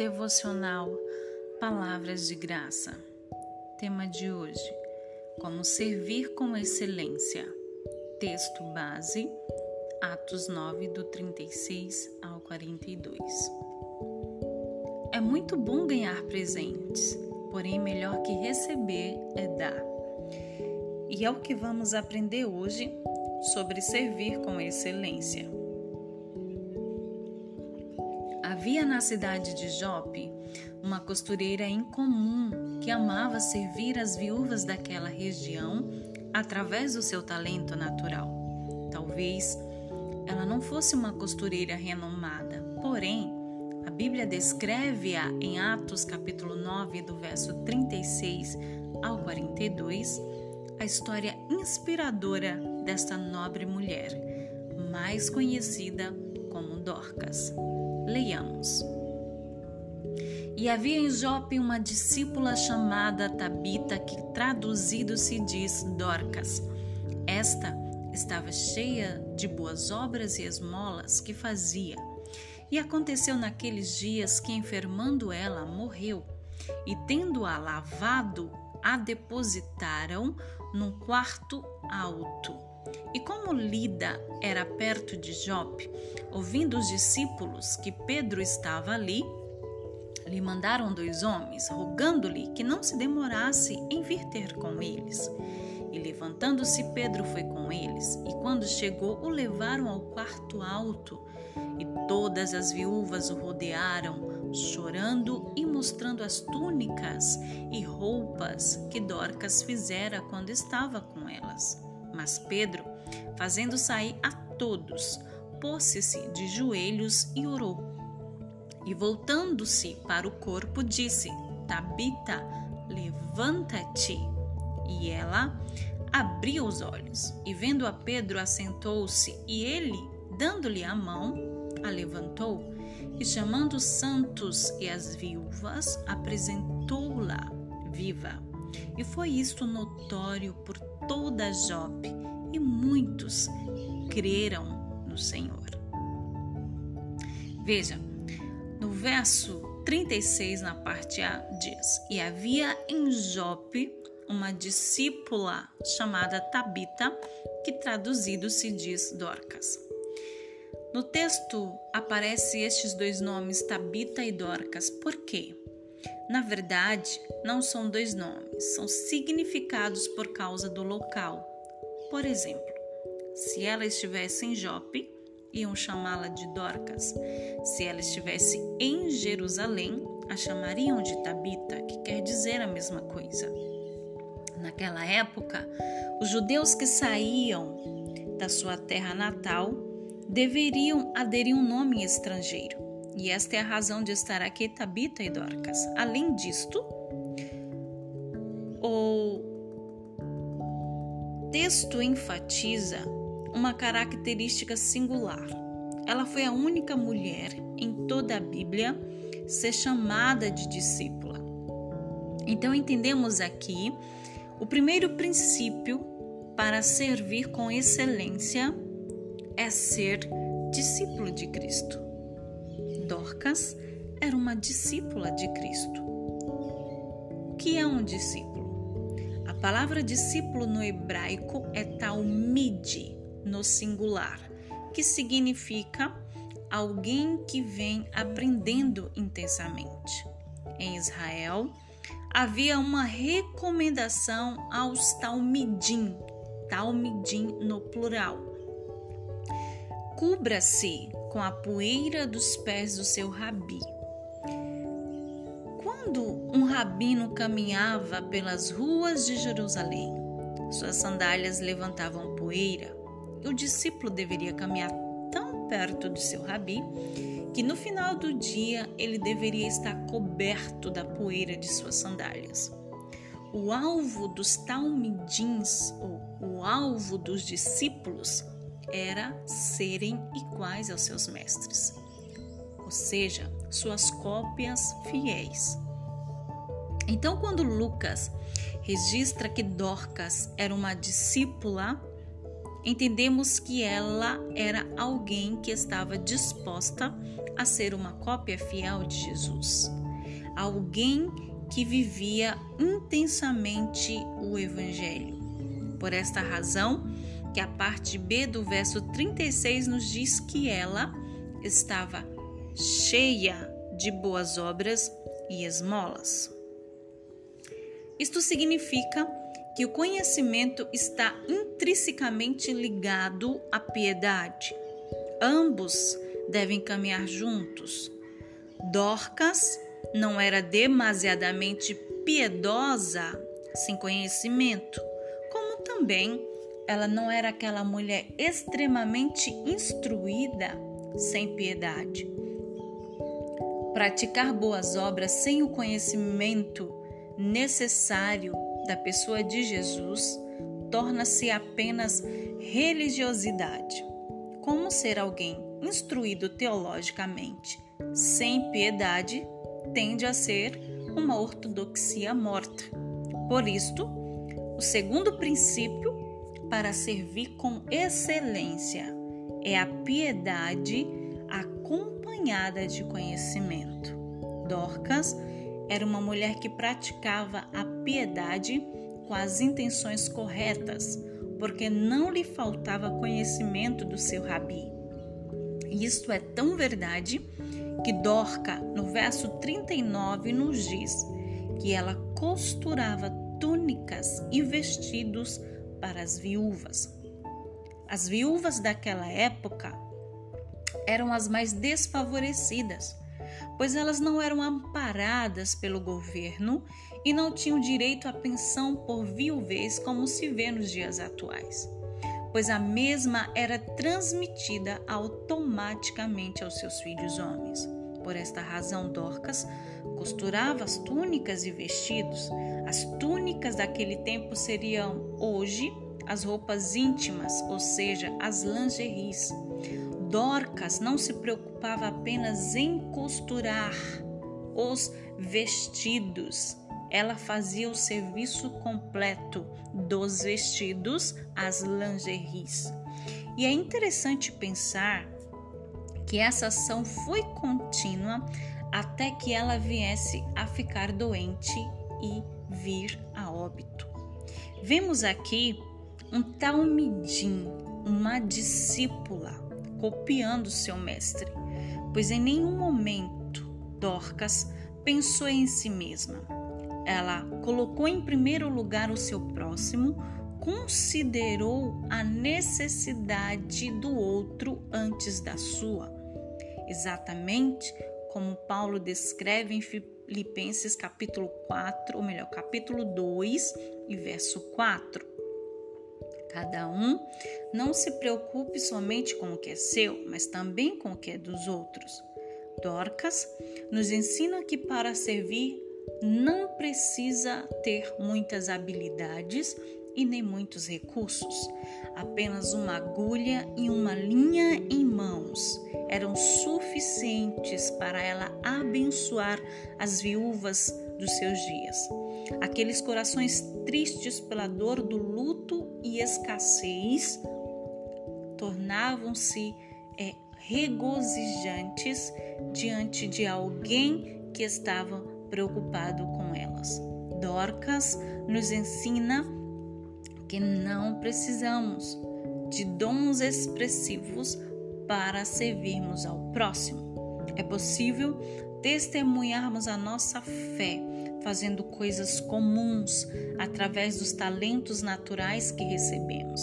devocional Palavras de Graça. Tema de hoje: Como servir com excelência. Texto base: Atos 9, do 36 ao 42. É muito bom ganhar presentes, porém, melhor que receber é dar. E é o que vamos aprender hoje sobre servir com excelência. Havia na cidade de Jope uma costureira incomum que amava servir as viúvas daquela região através do seu talento natural. Talvez ela não fosse uma costureira renomada, porém, a Bíblia descreve-a em Atos capítulo 9, do verso 36 ao 42, a história inspiradora desta nobre mulher, mais conhecida como Dorcas. Leiamos. E havia em Jope uma discípula chamada Tabita, que traduzido se diz Dorcas. Esta estava cheia de boas obras e esmolas que fazia. E aconteceu naqueles dias que, enfermando ela, morreu, e tendo-a lavado, a depositaram num quarto alto e como Lida era perto de Jope, ouvindo os discípulos que Pedro estava ali, lhe mandaram dois homens, rogando-lhe que não se demorasse em vir ter com eles. E levantando-se, Pedro foi com eles, e quando chegou, o levaram ao quarto alto. E todas as viúvas o rodearam, chorando e mostrando as túnicas e roupas que Dorcas fizera quando estava com elas. Mas Pedro, fazendo sair a todos, pôs-se de joelhos e orou. E voltando-se para o corpo, disse: Tabita, levanta-te. E ela abriu os olhos, e vendo a Pedro, assentou-se, e ele, dando-lhe a mão, a levantou, e chamando os santos e as viúvas, apresentou-la viva. E foi isto notório por toda Jope, e muitos creram no Senhor. Veja, no verso 36, na parte A, diz: E havia em Jope uma discípula chamada Tabita, que traduzido se diz Dorcas. No texto aparece estes dois nomes, Tabita e Dorcas. Por quê? Na verdade, não são dois nomes, são significados por causa do local. Por exemplo, se ela estivesse em Jope, iam chamá-la de Dorcas. Se ela estivesse em Jerusalém, a chamariam de Tabita, que quer dizer a mesma coisa. Naquela época, os judeus que saíam da sua terra natal deveriam aderir um nome estrangeiro. E esta é a razão de estar aqui Tabita e Dorcas. Além disto, o texto enfatiza uma característica singular. Ela foi a única mulher em toda a Bíblia ser chamada de discípula. Então entendemos aqui o primeiro princípio para servir com excelência é ser discípulo de Cristo. Dorcas era uma discípula de Cristo. O que é um discípulo? A palavra discípulo no hebraico é talmide, no singular, que significa alguém que vem aprendendo intensamente. Em Israel, havia uma recomendação aos talmidim, talmidim no plural. Cubra-se com a poeira dos pés do seu rabi. Quando um rabino caminhava pelas ruas de Jerusalém, suas sandálias levantavam poeira, e o discípulo deveria caminhar tão perto do seu rabi que no final do dia ele deveria estar coberto da poeira de suas sandálias. O alvo dos talmidins, ou o alvo dos discípulos, era serem iguais aos seus mestres, ou seja, suas cópias fiéis. Então, quando Lucas registra que Dorcas era uma discípula, entendemos que ela era alguém que estava disposta a ser uma cópia fiel de Jesus, alguém que vivia intensamente o Evangelho. Por esta razão, que a parte B do verso 36 nos diz que ela estava cheia de boas obras e esmolas. Isto significa que o conhecimento está intrinsecamente ligado à piedade. Ambos devem caminhar juntos. Dorcas não era demasiadamente piedosa sem conhecimento, como também ela não era aquela mulher extremamente instruída sem piedade. Praticar boas obras sem o conhecimento necessário da pessoa de Jesus torna-se apenas religiosidade. Como ser alguém instruído teologicamente sem piedade tende a ser uma ortodoxia morta. Por isto, o segundo princípio para servir com excelência é a piedade acompanhada de conhecimento. Dorcas era uma mulher que praticava a piedade com as intenções corretas, porque não lhe faltava conhecimento do seu rabi. Isto é tão verdade que Dorca, no verso 39, nos diz que ela costurava túnicas e vestidos para as viúvas. As viúvas daquela época eram as mais desfavorecidas pois elas não eram amparadas pelo governo e não tinham direito à pensão por viuvez como se vê nos dias atuais, pois a mesma era transmitida automaticamente aos seus filhos homens. Por esta razão, Dorcas costurava as túnicas e vestidos. As túnicas daquele tempo seriam hoje as roupas íntimas, ou seja, as lingeries. Dorcas não se preocupava apenas em costurar os vestidos, ela fazia o serviço completo dos vestidos às lingeries. E é interessante pensar que essa ação foi contínua até que ela viesse a ficar doente e vir a óbito. Vemos aqui um tal Midim, uma discípula copiando seu mestre, pois em nenhum momento Dorcas pensou em si mesma. Ela colocou em primeiro lugar o seu próximo, considerou a necessidade do outro antes da sua. Exatamente como Paulo descreve em Filipenses capítulo 4, ou melhor, capítulo 2 e verso 4. Cada um não se preocupe somente com o que é seu, mas também com o que é dos outros. Dorcas nos ensina que para servir não precisa ter muitas habilidades e nem muitos recursos. Apenas uma agulha e uma linha em mãos eram suficientes para ela abençoar as viúvas dos seus dias. Aqueles corações tristes pela dor do luto e escassez tornavam-se é, regozijantes diante de alguém que estava preocupado com elas. Dorcas nos ensina que não precisamos de dons expressivos para servirmos ao próximo. É possível testemunharmos a nossa fé fazendo coisas comuns através dos talentos naturais que recebemos.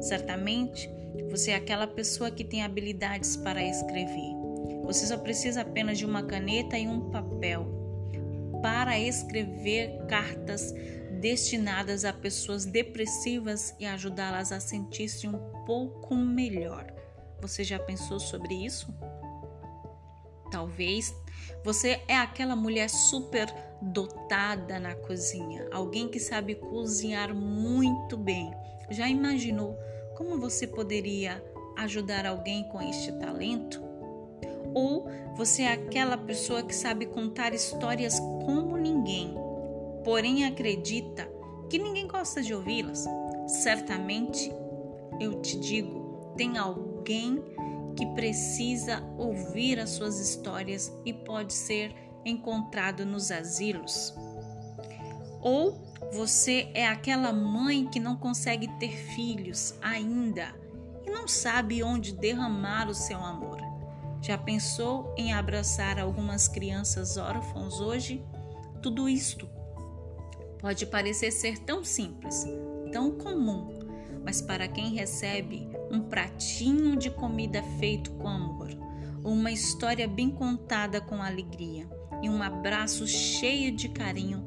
Certamente, você é aquela pessoa que tem habilidades para escrever. Você só precisa apenas de uma caneta e um papel para escrever cartas destinadas a pessoas depressivas e ajudá-las a sentir-se um pouco melhor. Você já pensou sobre isso? Talvez você é aquela mulher super dotada na cozinha, alguém que sabe cozinhar muito bem. Já imaginou como você poderia ajudar alguém com este talento? Ou você é aquela pessoa que sabe contar histórias como ninguém, porém acredita que ninguém gosta de ouvi-las? Certamente eu te digo, tem alguém que precisa ouvir as suas histórias e pode ser encontrado nos asilos. Ou você é aquela mãe que não consegue ter filhos ainda e não sabe onde derramar o seu amor. Já pensou em abraçar algumas crianças órfãos hoje? Tudo isto pode parecer ser tão simples, tão comum, mas para quem recebe um pratinho de comida feito com amor, uma história bem contada com alegria e um abraço cheio de carinho,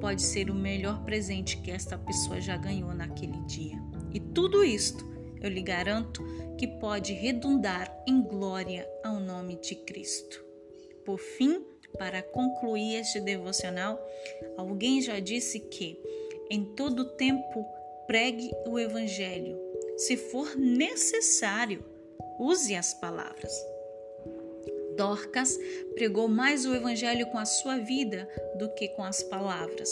pode ser o melhor presente que esta pessoa já ganhou naquele dia. E tudo isto, eu lhe garanto, que pode redundar em glória ao nome de Cristo. Por fim, para concluir este devocional, alguém já disse que em todo tempo pregue o Evangelho. Se for necessário, use as palavras. Dorcas pregou mais o Evangelho com a sua vida do que com as palavras.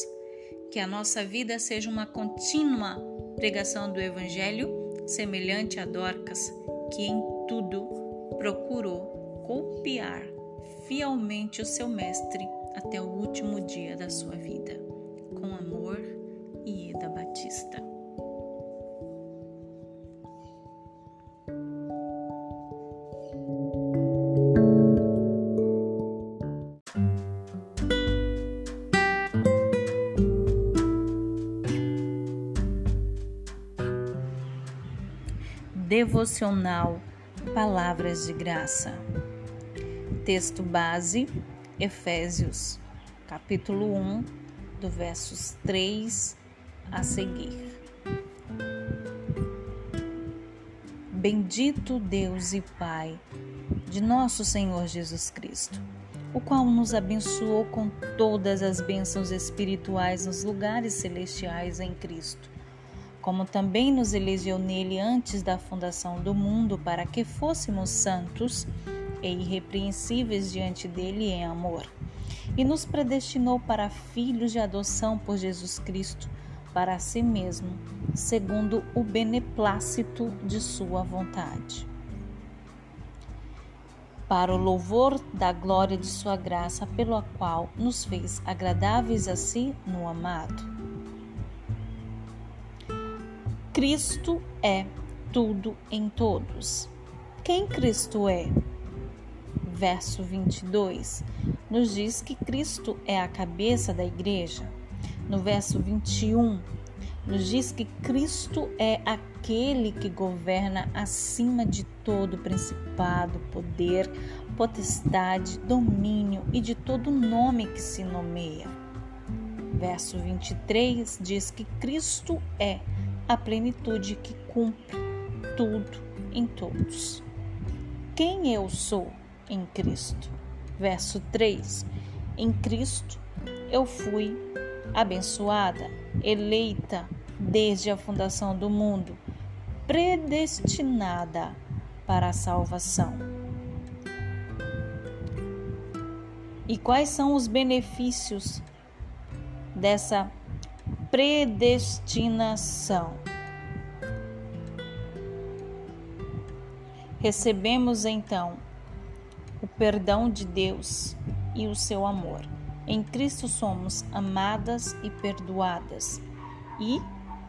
Que a nossa vida seja uma contínua pregação do Evangelho, semelhante a Dorcas, que em tudo procurou copiar fielmente o seu Mestre até o último dia da sua vida. Com amor, Ieda Batista. Devocional Palavras de Graça. Texto base, Efésios, capítulo 1, do versos 3 a seguir. Bendito Deus e Pai de nosso Senhor Jesus Cristo, o qual nos abençoou com todas as bênçãos espirituais nos lugares celestiais em Cristo como também nos elegeu nele antes da fundação do mundo, para que fôssemos santos e irrepreensíveis diante dele em amor. E nos predestinou para filhos de adoção por Jesus Cristo, para si mesmo, segundo o beneplácito de sua vontade. Para o louvor da glória de sua graça, pela qual nos fez agradáveis a si no amado Cristo é tudo em todos. Quem Cristo é? Verso 22 nos diz que Cristo é a cabeça da igreja. No verso 21 nos diz que Cristo é aquele que governa acima de todo principado, poder, potestade, domínio e de todo nome que se nomeia. Verso 23 diz que Cristo é a plenitude que cumpre tudo em todos. Quem eu sou em Cristo? Verso 3: Em Cristo eu fui abençoada, eleita desde a fundação do mundo, predestinada para a salvação. E quais são os benefícios dessa predestinação. Recebemos então o perdão de Deus e o seu amor. Em Cristo somos amadas e perdoadas. E,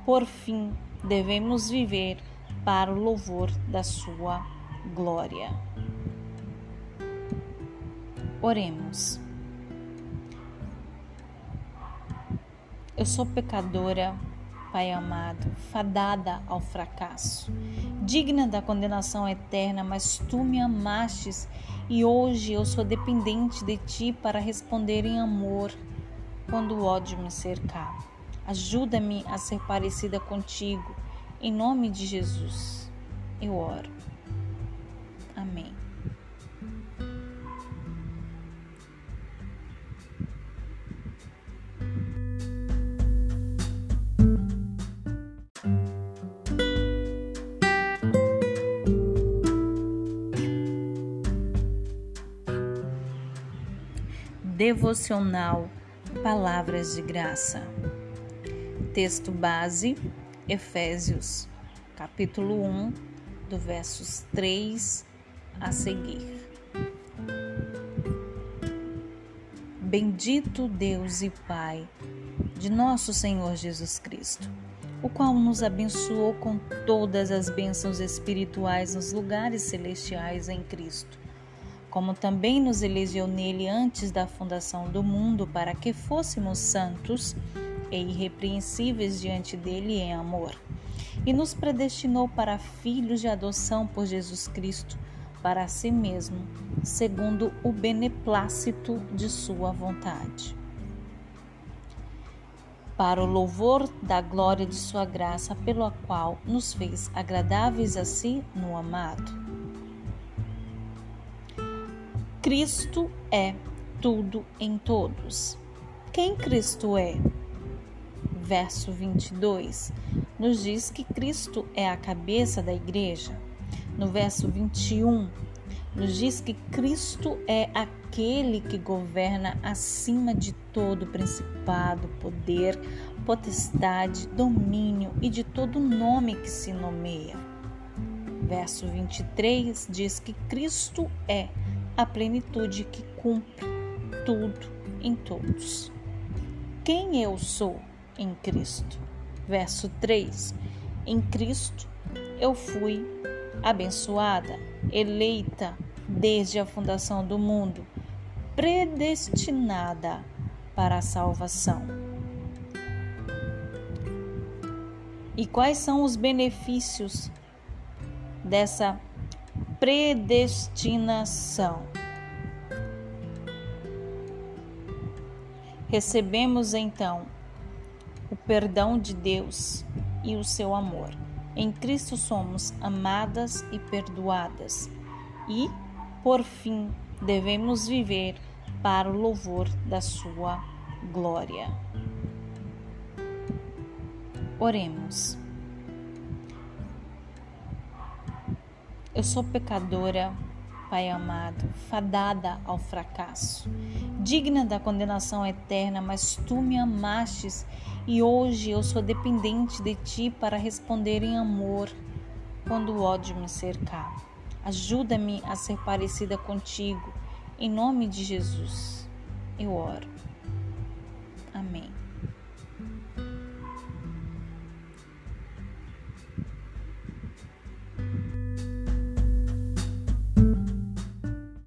por fim, devemos viver para o louvor da sua glória. Oremos. Eu sou pecadora, Pai amado, fadada ao fracasso, digna da condenação eterna, mas tu me amastes e hoje eu sou dependente de ti para responder em amor quando o ódio me cercar. Ajuda-me a ser parecida contigo, em nome de Jesus. Eu oro. Amém. Devocional Palavras de Graça. Texto base: Efésios, capítulo 1, do versos 3 a seguir. Bendito Deus e Pai de nosso Senhor Jesus Cristo, o qual nos abençoou com todas as bênçãos espirituais nos lugares celestiais em Cristo, como também nos elegeu nele antes da fundação do mundo para que fôssemos santos e irrepreensíveis diante dele em amor, e nos predestinou para filhos de adoção por Jesus Cristo para si mesmo, segundo o beneplácito de sua vontade. Para o louvor da glória de sua graça, pela qual nos fez agradáveis a si no amado. Cristo é tudo em todos. Quem Cristo é? Verso 22 nos diz que Cristo é a cabeça da igreja no verso 21, nos diz que Cristo é aquele que governa acima de todo principado, poder, potestade, domínio e de todo nome que se nomeia. Verso 23 diz que Cristo é a plenitude que cumpre tudo em todos. Quem eu sou em Cristo? Verso 3: Em Cristo eu fui abençoada, eleita desde a fundação do mundo, predestinada para a salvação. E quais são os benefícios dessa predestinação? Recebemos então o perdão de Deus e o seu amor. Em Cristo somos amadas e perdoadas. E, por fim, devemos viver para o louvor da Sua glória. Oremos. Eu sou pecadora, Pai amado, fadada ao fracasso, digna da condenação eterna, mas tu me amastes e hoje eu sou dependente de ti para responder em amor quando o ódio me cercar. Ajuda-me a ser parecida contigo. Em nome de Jesus, eu oro.